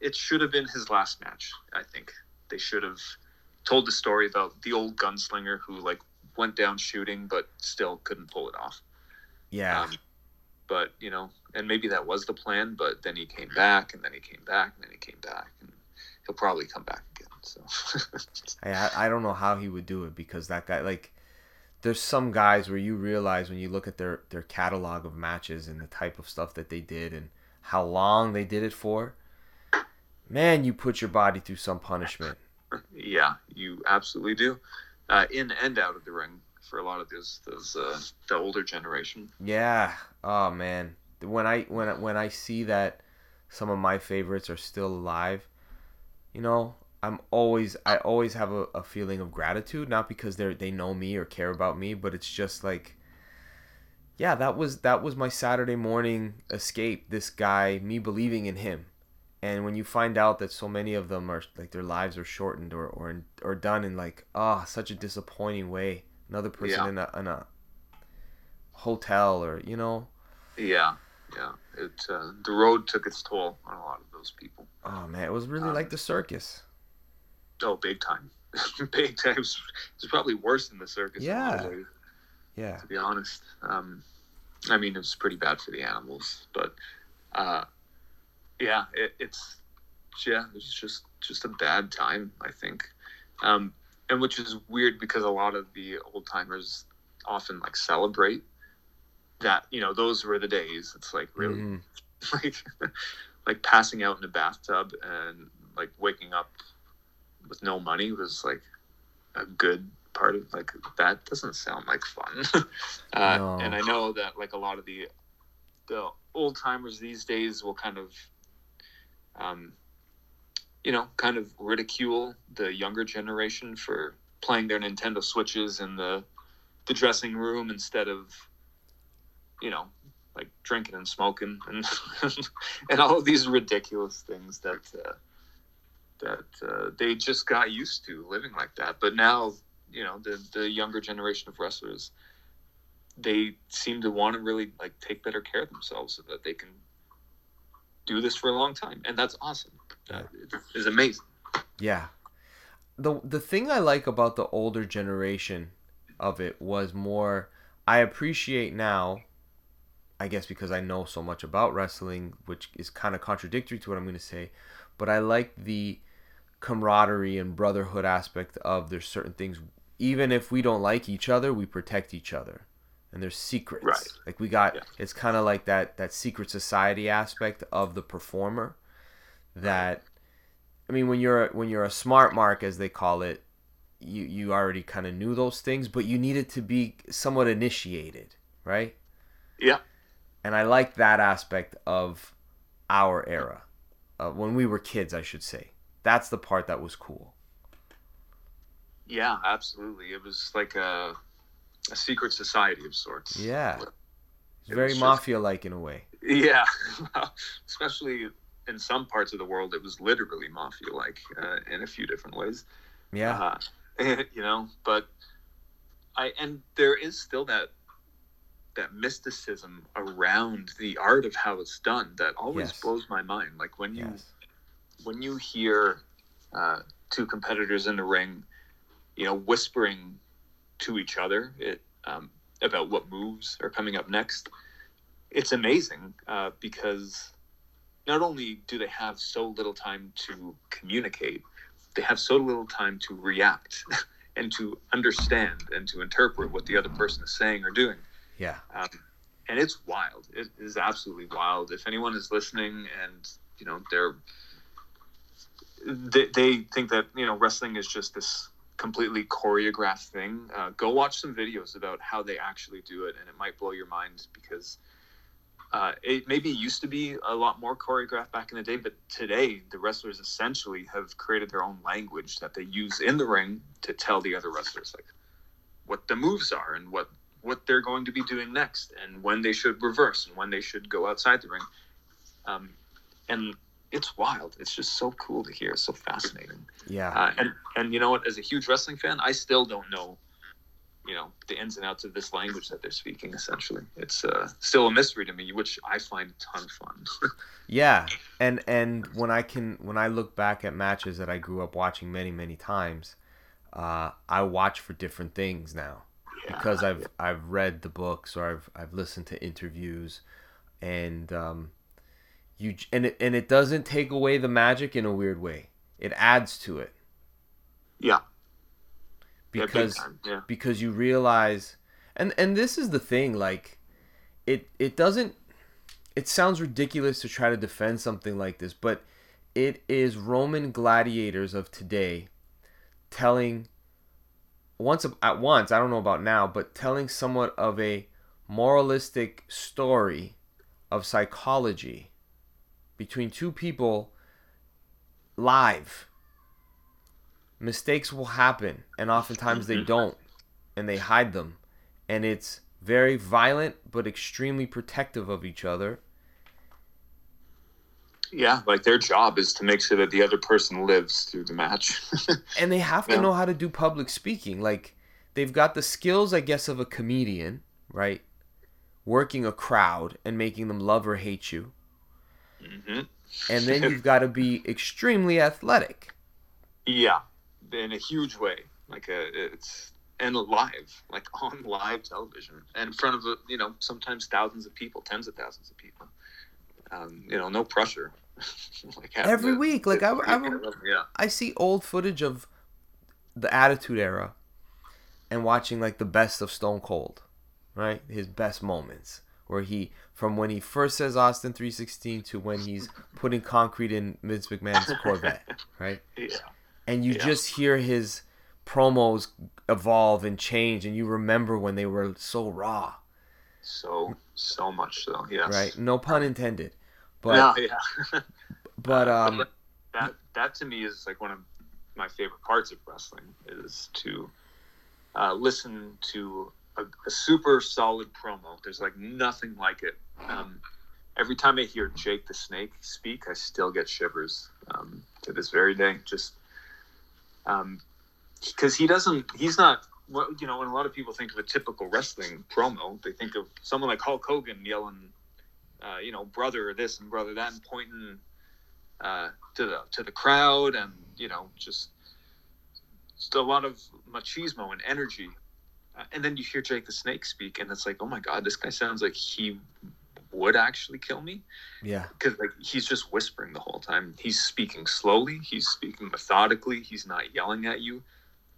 it should have been his last match. I think they should have told the story about the old gunslinger who like went down shooting but still couldn't pull it off. Yeah. Um, but you know, and maybe that was the plan, but then he came back, and then he came back, and then he came back, and he'll probably come back So I I don't know how he would do it because that guy like there's some guys where you realize when you look at their their catalog of matches and the type of stuff that they did and how long they did it for. Man, you put your body through some punishment. yeah, you absolutely do, uh, in and out of the ring for a lot of those those uh, the older generation. Yeah. Oh man. When I when I, when I see that some of my favorites are still alive, you know, I'm always I always have a, a feeling of gratitude, not because they they know me or care about me, but it's just like yeah, that was that was my Saturday morning escape. This guy, me believing in him. And when you find out that so many of them are like their lives are shortened or or or done in like ah oh, such a disappointing way, another person Yeah. in a in a hotel or you know Yeah, yeah. It uh, the road took its toll on a lot of those people. oh man it was really Um, like the circus Oh, big time, big time. It's probably worse than the circus. in a lot of Yeah. yeah to be honest. Um, I mean, it's pretty bad for the animals, but uh, yeah, it, it's yeah, it's just just a bad time, I think, um, and which is weird because a lot of the old timers often like celebrate that you know those were the days. It's like really Mhm. like like passing out in a bathtub and like waking up with no money was like a good part of like that doesn't sound like fun uh, No. and i know that like a lot of the the old timers these days will kind of um you know kind of ridicule the younger generation for playing their nintendo switches in the the dressing room instead of you know like drinking and smoking and and all of these ridiculous things that uh, that uh, they just got used to living like that. But now, you know, the the younger generation of wrestlers, they seem to want to really like take better care of themselves so that they can do this for a long time, and that's awesome. That is amazing. Yeah. The the thing I like about the older generation of it was more I appreciate now I guess because I know so much about wrestling, which is kind of contradictory to what I'm going to say, but I like the camaraderie and brotherhood aspect of there's certain things even if we don't like each other, we protect each other. And there's secrets. Right. Like we got Yeah. it's kind of like that that secret society aspect of the performer that I mean, when you're when you're a smart mark, as they call it, you you already kind of knew those things, but you needed to be somewhat initiated, right? Yeah. And I like that aspect of our era, uh, when we were kids, I should say. That's the part that was cool. Yeah, absolutely. It was like a a secret society of sorts. Yeah, It very was mafia-like in a way. Yeah, especially in some parts of the world, it was literally mafia-like uh, in a few different ways. Yeah, uh, you know but i and there is still that that mysticism around the art of how it's done that always Yes. blows my mind like when you yes, when you hear uh, two competitors in the ring you know whispering to each other it um, about what moves are coming up next it's amazing uh, because not only do they have so little time to communicate they have so little time to react and to understand and to interpret what the other person is saying or doing yeah, um, and it's wild. It is absolutely wild. If anyone is listening and you know they're they, they think that you know wrestling is just this completely choreographed thing, uh, go watch some videos about how they actually do it, and it might blow your mind because. Uh, it maybe used to be a lot more choreographed back in the day, but today the wrestlers essentially have created their own language that they use in the ring to tell the other wrestlers like what the moves are and what what they're going to be doing next and when they should reverse and when they should go outside the ring. Um, and it's wild. It's just so cool to hear. It's so fascinating. yeah. Uh, and and you know what? As a huge wrestling fan, I still don't know, you know, the ins and outs of this language that they're speaking. Essentially, it's uh, still a mystery to me, which I find a ton of fun. Yeah, and and when I can when I look back at matches that I grew up watching many many times, uh, I watch for different things now Yeah. because I've I've read the books or I've I've listened to interviews, and um, you and it and it doesn't take away the magic in a weird way. It adds to it Yeah. Yeah, because time. Yeah. because you realize and and this is the thing like it it doesn't it sounds ridiculous to try to defend something like this but it is roman gladiators of today telling once at once i don't know about now but telling somewhat of a moralistic story of psychology between two people live. Mistakes will happen and oftentimes they mm-hmm. don't and they hide them. And it's very violent but extremely protective of each other. Yeah, like their job is to make sure that the other person lives through the match. and they have to Yeah. know how to do public speaking. Like they've got the skills i guess of a comedian right? Working a crowd and making them love or hate you hmm and then you've got to be extremely athletic Yeah, in a huge way. Like a, it's and live, like on live television, and in front of you know sometimes thousands of people, tens of thousands of people. Um, you know, no pressure. like Every to- week, like, I- I- yeah, I see old footage of the Attitude Era and watching like the best of Stone Cold, right? His best moments where he from when he first says Austin 316 to when he's putting concrete in Vince McMahon's Corvette, right? yeah, And you Yeah. just hear his promos evolve and change and you remember when they were so raw, so so much so. Yes. right? No pun intended. But yeah, yeah. but um that that to me is like one of my favorite parts of wrestling is to uh, listen to a, a super solid promo. There's like nothing like it. Um, every time I hear Jake the Snake speak, I still get shivers um, to this very day. Just because he doesn't, he's not. What you know, when a lot of people think of a typical wrestling promo, they think of someone like Hulk Hogan yelling, uh, you know, brother this and brother that, and pointing uh, to the to the crowd, and you know, just, just a lot of machismo and energy. And then you hear Jake the Snake speak, and it's like, oh my god, this guy sounds like he would actually kill me yeah. because like he's just whispering the whole time. He's speaking slowly. He's speaking methodically. He's not yelling at you.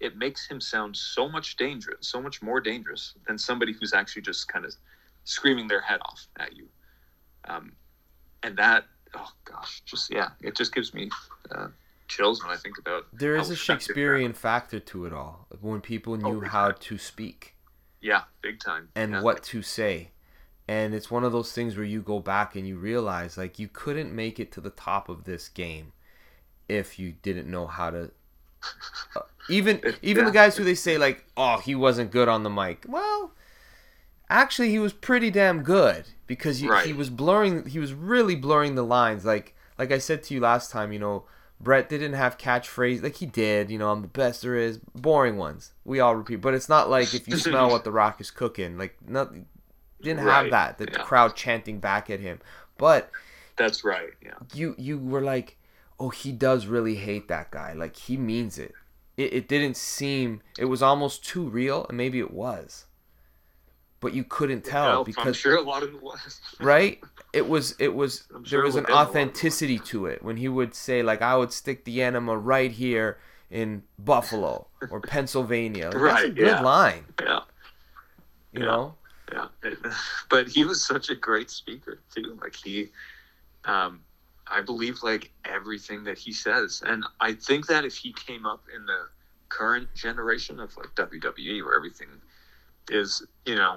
It makes him sound so much dangerous, so much more dangerous than somebody who's actually just kind of screaming their head off at you. Um, and that, oh gosh, just yeah, it just gives me uh, chills when I think about. There is a Shakespearean factor to it all. When people knew big how time. to speak. Yeah, big time. and yeah. what to say. And it's one of those things where you go back and you realize like you couldn't make it to the top of this game if you didn't know how to uh, even even the guys who they say like oh he wasn't good on the mic. Well, actually he was pretty damn good because he, Right. he was blurring he was really blurring the lines like like I said to you last time, you know, Bret didn't have catchphrase like he did, you know, I'm the best there is, boring ones. We all repeat, but it's not like if you smell what the rock is cooking, like not didn't have that. The yeah. crowd chanting back at him. But That's right. Yeah. you you were like, "Oh, he does really hate that guy. Like he means it." It it didn't seem it was almost too real, and maybe it was. But you couldn't tell Well, I'm because sure a lot of it was. right? It was it was I'm there was an within a lot of it was. authenticity to it when he would say like I would stick the enema right here in Buffalo or Pennsylvania. Like, Right, good yeah. line, Yeah. you Yeah. know? yeah but he was such a great speaker too like he um i believe like everything that he says and i think that if he came up in the current generation of like wwe where everything is you know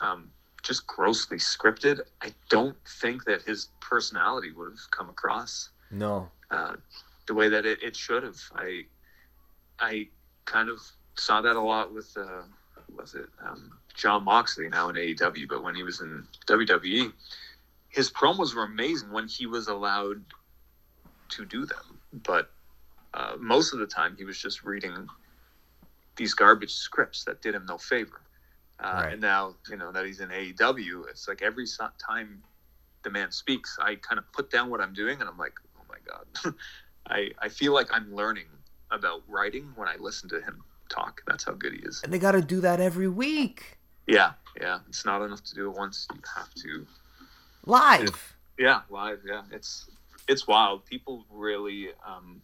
um just grossly scripted i don't think that his personality would have come across No. uh, the way that it, it should have. I I kind of saw that a lot with uh, was it um, Jon Moxley now in AEW, but when he was in WWE, his promos were amazing when he was allowed to do them. But uh, most of the time, he was just reading these garbage scripts that did him no favor. Uh, Right. And now, you know, that he's in AEW, it's like every time the man speaks, I kind of put down what I'm doing and I'm like, oh my God. I, I feel like I'm learning about writing when I listen to him talk. That's how good he is. And they got to do that every week. Yeah, yeah. It's not enough to do it once. You have to live. Yeah, live. Yeah, it's it's wild. People really, um,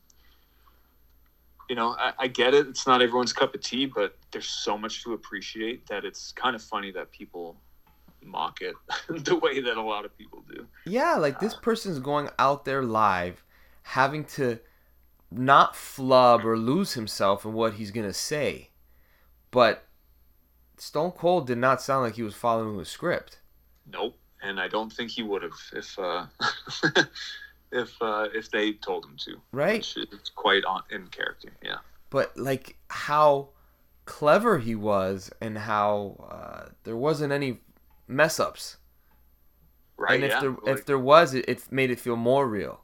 you know, I, I get it. It's not everyone's cup of tea, but there's so much to appreciate that it's kind of funny that people mock it the way that a lot of people do. Yeah, like this person's going out there live, having to not flub or lose himself in what he's gonna say, but Stone Cold did not sound like he was following a script. Nope, and I don't think he would have if uh, if uh, if they told him to. Right, it's quite on in character. Yeah, but like how clever he was and how uh, there wasn't any mess ups. Right. And if yeah, there like, if there was, it, it made it feel more real.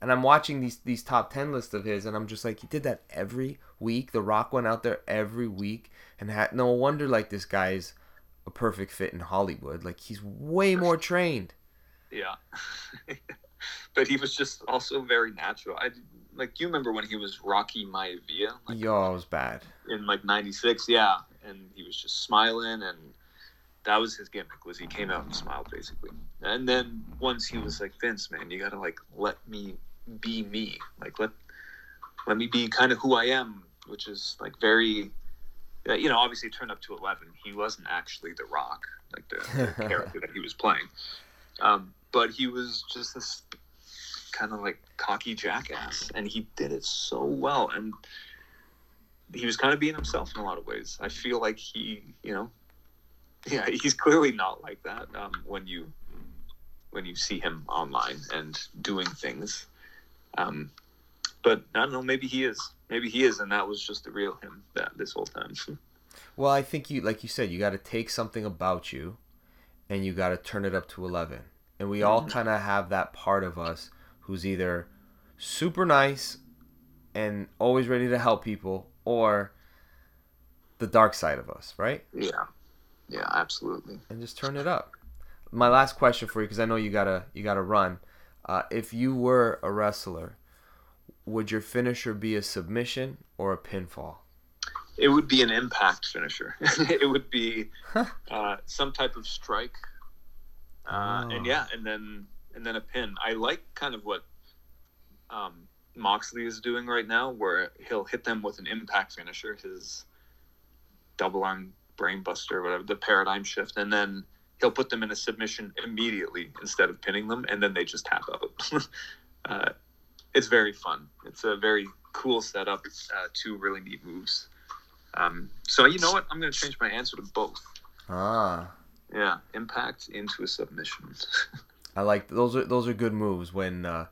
And I'm watching these these top ten lists of his, and I'm just like, he did that every week. The Rock went out there every week, and had no wonder like this guy's a perfect fit in Hollywood. Like he's way more trained. Yeah, but he was just also very natural. I like you remember when he was Rocky Maivia? Like, Yo, it was bad in like '96. Yeah, and he was just smiling and that was his gimmick was he came out and smiled basically and then once he was like vince man you gotta like let me be me like let let me be kind of who i am which is like very you know obviously it turned up to 11 he wasn't actually the rock like the, the character that he was playing um, but he was just this kind of like cocky jackass and he did it so well and he was kind of being himself in a lot of ways i feel like he you know yeah, he's clearly not like that um, when you when you see him online and doing things. Um, but I don't know. Maybe he is. Maybe he is, and that was just the real him that this whole time. well, I think you, like you said, you got to take something about you, and you got to turn it up to eleven. And we all kind of have that part of us who's either super nice and always ready to help people, or the dark side of us, right? Yeah. Yeah, absolutely. And just turn it up. My last question for you, because I know you gotta you gotta run. Uh, if you were a wrestler, would your finisher be a submission or a pinfall? It would be an impact finisher. it would be uh, some type of strike, uh, oh. and yeah, and then and then a pin. I like kind of what um, Moxley is doing right now, where he'll hit them with an impact finisher, his double arm brainbuster, whatever, the paradigm shift, and then he'll put them in a submission immediately instead of pinning them, and then they just tap out. uh, it's very fun. It's a very cool setup. Uh, two really neat moves. Um, so you know what? I'm going to change my answer to both. Ah. Yeah, impact into a submission. I like those are those are good moves when uh,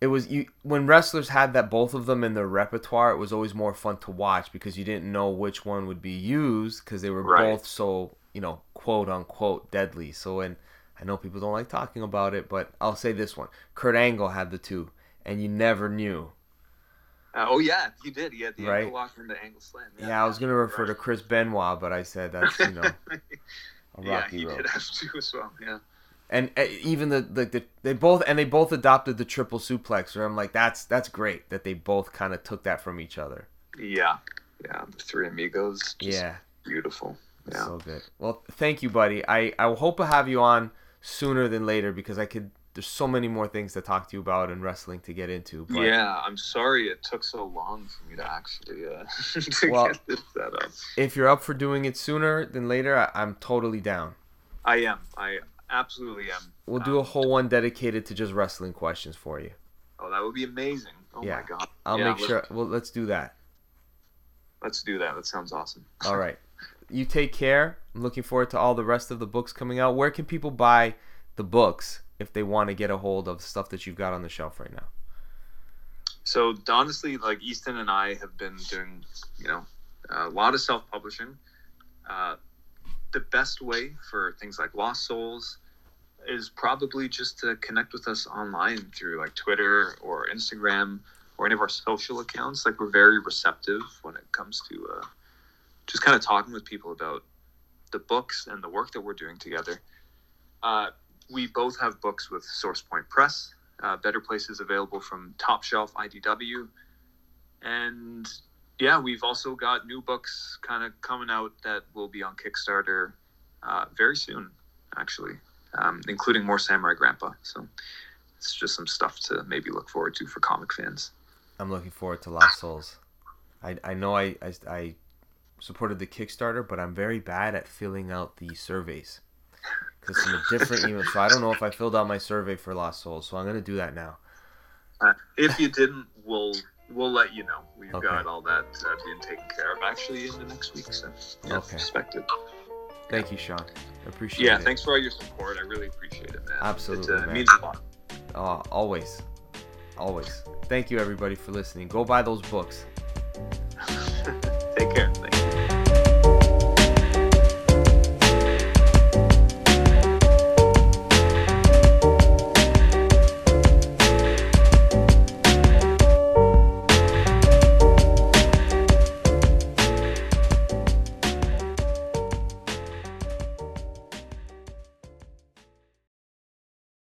it was you when wrestlers had that both of them in their repertoire it was always more fun to watch because you didn't know which one would be used because they were right. both so you know quote unquote deadly. So and i know people don't like talking about it but i'll say this one. Kurt angle had the two and you never knew. Uh, oh yeah you did. He had the right? ankle lock and the angle slam. Yeah, yeah i was going to refer to chris benoit but i said that's you know a rocky yeah, he road. did have two as well yeah and uh, even the, the, the they both and they both adopted the triple suplex. Where I'm like, that's that's great that they both kind of took that from each other. Yeah, yeah, the three amigos. yeah, beautiful. Yeah. So good. Well, thank you, buddy. I I hope to have you on sooner than later because I could. There's so many more things to talk to you about and wrestling to get into. But... Yeah, I'm sorry it took so long for me to actually uh, to well, get this set up. If you're up for doing it sooner than later, I, I'm totally down. I am. I absolutely am. We'll do a whole one dedicated to just wrestling questions for you. Oh, that would be amazing. Oh yeah. my god. I'll yeah, make sure. Well, let's do that. Let's do that. That sounds awesome. all right. You take care. I'm looking forward to all the rest of the books coming out. Where can people buy the books if they want to get a hold of stuff that you've got on the shelf right now? So honestly, like Easton and I have been doing, you know, a lot of self-publishing. Uh, the best way for things like Lost Souls is probably just to connect with us online through like Twitter or Instagram or any of our social accounts. Like we're very receptive when it comes to uh, just kind of talking with people about the books and the work that we're doing together. Uh, we both have books with SourcePoint Press. Uh, Better Places available from Top Shelf IDW. and yeah, we've also got new books kind of coming out that will be on Kickstarter uh, very soon, actually, um, including more Samurai Grandpa. So it's just some stuff to maybe look forward to for comic fans. I'm looking forward to Lost Souls. I, I know I, I, I supported the Kickstarter, but I'm very bad at filling out the surveys because from a different email. So I don't know if I filled out my survey for Lost Souls. So I'm gonna do that now. Uh, if you didn't, we'll we'll let you know. We've Okay. got all that uh, being taken care of actually in the next week. So yeah, Okay. expect it. Thank you, Shawn. I appreciate Yeah, it. Yeah, thanks for all your support. I really appreciate it, man. Absolutely, it, uh, man. means a lot. Uh, always, always. Thank you, everybody, for listening. Go buy those books. Take care. Thanks.